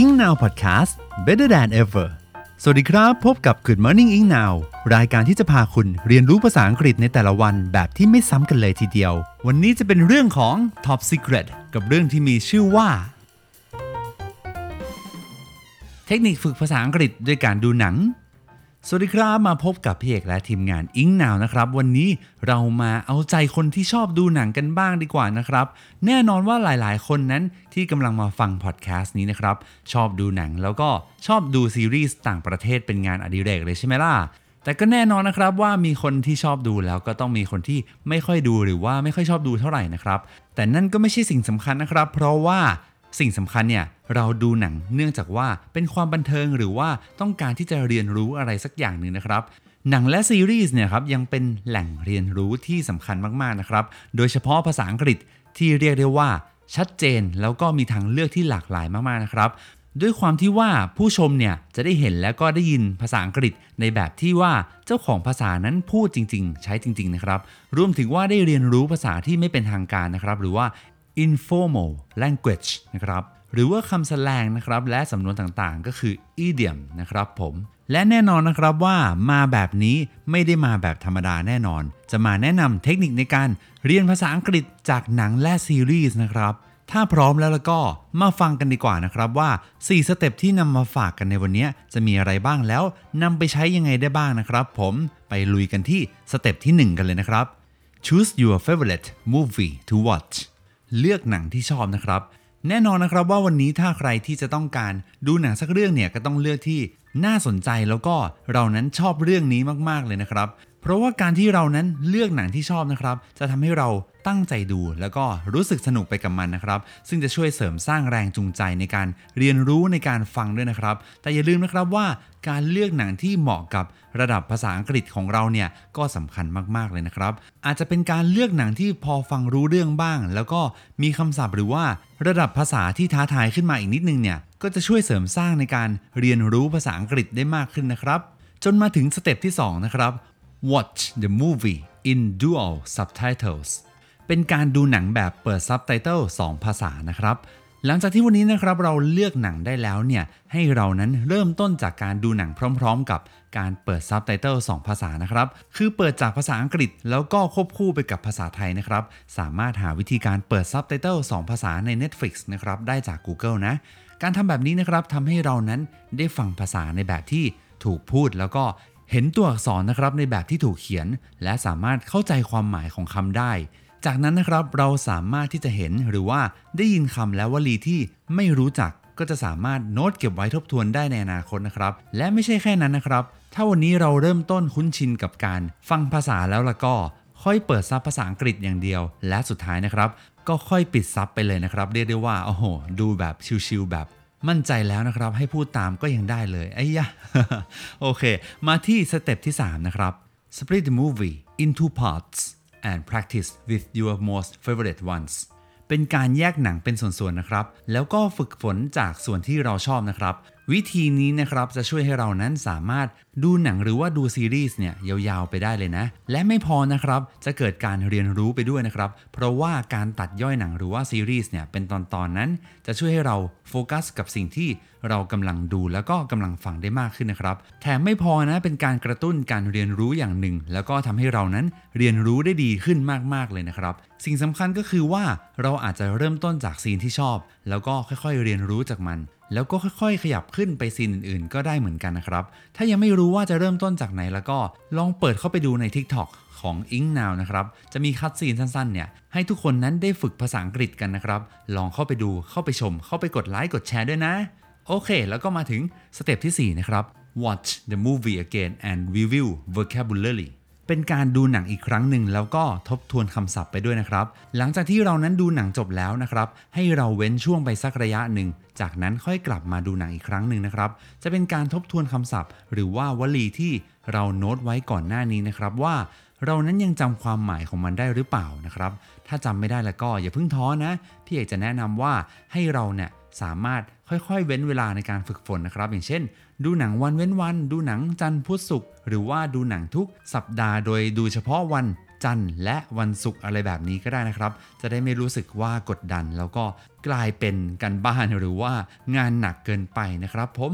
Ing Now Podcast Better than ever สวัสดีครับ พบกับ Good Morning Ing Now รายการที่จะพาคุณเรียนรู้ภาษาอังกฤษในแต่ละวันแบบที่ไม่ซ้ำกันเลยทีเดียว วันนี้จะเป็นเรื่องของ Top Secret กับเรื่องที่มีชื่อว่า เทคนิคฝึกภาษาอังกฤษด้วยการดูหนัง สวัสดีครับมาพบกับพี่เอกและทีมงานอิงนาวนะครับ วันนี้เรามาเอาใจคนที่ชอบดูหนังกันบ้างดีกว่านะครับ แน่นอนว่าหลายๆ คนนั้นที่กำลังมาฟังพอดแคสต์นี้นะครับ ชอบดูหนังแล้วก็ชอบดูซีรีส์ต่างประเทศเป็นงานอดิเรกเลยใช่ไหมล่ะแต่ก็แน่นอนนะครับว่ามีคนที่ชอบดูแล้วก็ต้องมีคนที่ไม่ค่อยดูหรือว่าไม่ค่อยชอบดูเท่าไหร่นะครับ แต่นั่นก็ไม่ใช่สิ่งสำคัญนะครับ เพราะว่า สิ่งสำคัญเนี่ยเราดูหนังเนื่องจากว่าเป็นความบันเทิงหรือว่าต้องการที่จะเรียนรู้อะไรสักอย่างหนึ่งนะครับหนังและซีรีส์เนี่ยครับยังเป็นแหล่งเรียนรู้ที่สำคัญมากๆนะครับ โดยเฉพาะภาษาอังกฤษที่เรียกได้ว่าชัดเจนแล้วก็มีทางเลือกที่หลากหลายมากๆนะครับ ด้วยความที่ว่าผู้ชมเนี่ยจะได้เห็นและก็ได้ยินภาษาอังกฤษในแบบที่ว่าเจ้าของภาษานั้นพูดจริง ๆ ใช้จริง ๆ นะครับ รวมถึงว่าได้เรียนรู้ภาษาที่ไม่เป็นทางการนะครับ หรือว่า informal language นะครับหรือว่าคำแสลงนะครับและสำนวนต่างๆ ก็คือ idiom นะครับผมและแน่นอนนะครับว่ามาแบบนี้ไม่ได้มาแบบธรรมดาแน่นอน จะมาแนะนำเทคนิคในการเรียนภาษาอังกฤษจากหนังและซีรีส์นะครับถ้าพร้อมแล้วแล้วก็มาฟังกันดีกว่านะครับว่า 4 step ที่นำมาฝากกันในวันนี้จะมีอะไรบ้างแล้วนำไปใช้ยังไงได้บ้างนะครับผมไปลุยกันที่ step ที่ 1 กันเลยนะครับ choose your favorite movie to watch เลือกหนังที่ชอบนะครับ แน่นอนนะครับว่าวันนี้ถ้าใครที่จะต้องการดูหนังสักเรื่องเนี่ยก็ต้องเลือกที่น่าสนใจแล้วก็เรานั้นชอบเรื่องนี้มากๆเลยนะครับ เพราะว่าการที่เรานั้นเลือกหนังที่ชอบนะครับ จะทำให้เราตั้งใจดูแล้วก็รู้สึกสนุกไปกับมันนะครับ ซึ่งจะช่วยเสริมสร้างแรงจูงใจในการเรียนรู้ในการฟังด้วยนะครับ แต่อย่าลืมนะครับว่าการเลือกหนังที่เหมาะกับระดับภาษาอังกฤษของเราเนี่ยก็สำคัญมากๆเลยนะครับ อาจจะเป็นการเลือกหนังที่พอฟังรู้เรื่องบ้าง แล้วก็มีคำศัพท์หรือว่าระดับภาษาที่ท้าทายขึ้นมาอีกนิดนึงเนี่ยก็จะช่วยเสริมสร้างในการเรียนรู้ภาษาอังกฤษได้มากขึ้นนะครับจนมาถึง step ที่2นะครับ watch the movie in dual subtitles เป็นการดูหนังแบบเปิดซับไตเติล2ภาษานะครับ หลังจากที่วันนี้นะครับเราเลือกหนังได้แล้วเนี่ยให้เรานั้นเริ่มต้นจากการดูหนังพร้อม ๆ กับการเปิดซับไตเติล2ภาษานะครับ คือเปิดจากภาษาอังกฤษแล้วก็ควบคู่ไปกับภาษาไทยนะครับ สามารถหาวิธีการเปิดซับไตเติล2ภาษาใน Netflix นะครับได้จาก Google นะ การทำแบบนี้นะครับทำให้เรานั้นได้ฟังภาษาในแบบที่ถูกพูดแล้วก็ เห็นตัวอักษรนะครับในแบบที่ถูกเขียน และสามารถเข้าใจความหมายของคำได้ จากนั้นนะครับเราสามารถที่จะเห็นหรือว่าได้ยินคำและวลีที่ไม่รู้จักก็จะสามารถโน้ตเก็บไว้ทบทวนได้ในอนาคตนะครับ และไม่ใช่แค่นั้นนะครับ ถ้าวันนี้เราเริ่มต้นคุ้นชินกับการฟังภาษาแล้วละก็ ค่อยเปิดซับภาษาอังกฤษอย่างเดียว และสุดท้ายนะครับ ก็ค่อยปิดซับไปเลยนะครับ เรียกได้ว่าโอ้โห ดูแบบชิลๆแบบ มั่นใจแล้วนะครับ ให้พูดตามก็ยังได้เลยไอ้ยะโอเค มาที่สเต็ปที่ 3 นะครับ split the movie into parts and practice with your most favorite ones เป็นการแยกหนังเป็นส่วนๆนะครับ แล้วก็ฝึกฝนจากส่วนที่เราชอบนะครับ วิธีนี้นะครับจะช่วยให้เรานั้นสามารถดูหนังหรือว่าดูซีรีส์เนี่ยยาวๆไปได้เลยนะ และไม่พอนะครับจะเกิดการเรียนรู้ไปด้วยนะครับ เพราะว่าการตัดย่อยหนังหรือว่าซีรีส์เนี่ยเป็นตอนๆนั้น จะช่วยให้เราโฟกัสกับสิ่งที่เรากำลังดูแล้วก็กำลังฟังได้มากขึ้นนะครับแถมไม่พอนะเป็นการกระตุ้นการเรียนรู้อย่างหนึ่ง แล้วก็ทำให้เรานั้นเรียนรู้ได้ดีขึ้นมากๆเลยนะครับ สิ่งสำคัญก็คือว่าเราอาจจะเริ่มต้นจากซีนที่ชอบ แล้วก็ค่อยๆเรียนรู้จากมัน แล้วก็ค่อยๆ ขยับขึ้นไป scene อื่นๆ ก็ได้เหมือนกันนะครับ ถ้ายังไม่รู้ว่าจะเริ่มต้นจากไหนแล้วก็ลองเปิดเข้าไปดูใน TikTok ของ i n k Now นะครับ จะมีคัด scene สั้นๆ เนี่ย ให้ทุกคนนั้นได้ฝึกภาษาอังกฤษกันนะครับ ลองเข้าไปดู เข้าไปชม เข้าไปกดไลค์ กดแชร์ด้วยนะ โอเค แล้วก็มาถึง step ที่ 4 นะครับ watch the movie again and review vocabulary เป็นการดูหนังอีกครั้งหนึ่งแล้วก็ทบทวนคำศัพท์ไปด้วยนะครับ หลังจากที่เรานั้นดูหนังจบแล้วนะครับ ให้เราเว้นช่วงไปสักระยะหนึ่ง จากนั้นค่อยกลับมาดูหนังอีกครั้งหนึ่งนะครับ จะเป็นการทบทวนคำศัพท์ หรือว่าวลีที่เราโน้ตไว้ก่อนหน้านี้นะครับว่า เรานั้นยังจำความหมายของมันได้หรือเปล่านะครับ ถ้าจำไม่ได้แล้วก็อย่าเพิ่งท้อนะ พี่เอกจะแนะนำว่าให้เราเนี่ยสามารถค่อยๆ เว้นเวลาในการฝึกฝนนะครับ อย่างเช่น ดูหนังวันเว้นวัน ดูหนังจันทร์พุธศุกร์หรือว่าดูหนังทุกสัปดาห์โดยดูเฉพาะวันจันทร์และวันศุกร์อะไรแบบนี้ก็ได้นะครับ จะได้ไม่รู้สึกว่ากดดัน แล้วก็กลายเป็นกันบ้านหรือว่างานหนักเกินไปนะครับผม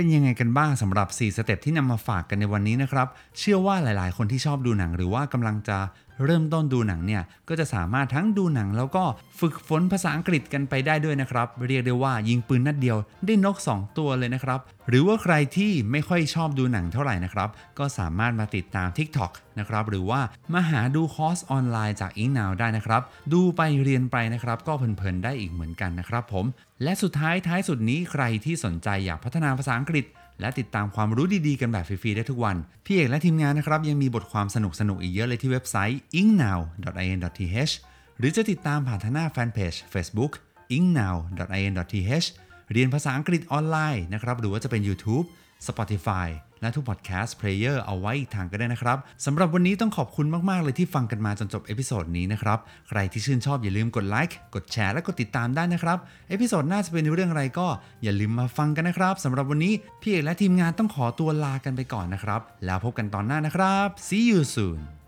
เป็นยังไงกันบ้างสำหรับ 4 สเต็ปที่นำมาฝากกันในวันนี้นะครับ เชื่อว่าหลายๆ คนที่ชอบดูหนังหรือว่ากำลังจะ เริ่มต้นดูหนังเนี่ยก็จะสามารถทั้งดูหนัง แล้วก็ฝึกฝนภาษาอังกฤษกันไปได้ด้วยนะครับ เรียกได้ว่ายิงปืนนัดเดียวได้นก 2 ตัวเลยนะครับ หรือว่าใครที่ไม่ค่อยชอบดูหนังเท่าไหร่นะครับ ก็สามารถมาติดตาม TikTok นะครับหรือว่ามาหาดูคอร์สออนไลน์จาก i n g Now ได้นะครับ ดูไปเรียนไปนะครับ ก็เพลินๆได้อีกเหมือนกันนะครับผมและสุดท้ายท้ายสุดนี้ใครที่สนใจอยากพัฒนาภาษาอังกฤษ และติดตามความรู้ดีๆ กันแบบฟรี ๆ ได้ทุกวัน พี่เอกและทีมงานนะครับ ยังมีบทความสนุกๆ อีกเยอะเลยที่เว็บไซต์ ingnow.in.th หรือจะติดตามผ่านทางหน้าแฟนเพจ Facebook engnow.in.th เรียนภาษาอังกฤษออนไลน์นะครับหรือว่าจะเป็น YouTube Spotify และทุก podcast player เอาไว้อีกทางก็ได้นะครับสำหรับวันนี้ต้องขอบคุณมาก ๆ เลยที่ฟังกันมาจนจบ episode นี้นะครับ ใครที่ชื่นชอบอย่าลืมกดไลค์กดแชร์และกดติดตามได้นะครับ episode หน้าจะเป็นเรื่องอะไรก็อย่าลืมมาฟังกันนะครับสำหรับวันนี้พี่เอกและทีมงานต้องขอตัวลากันไปก่อนนะครับ แล้วพบกันตอนหน้านะครับ see you soon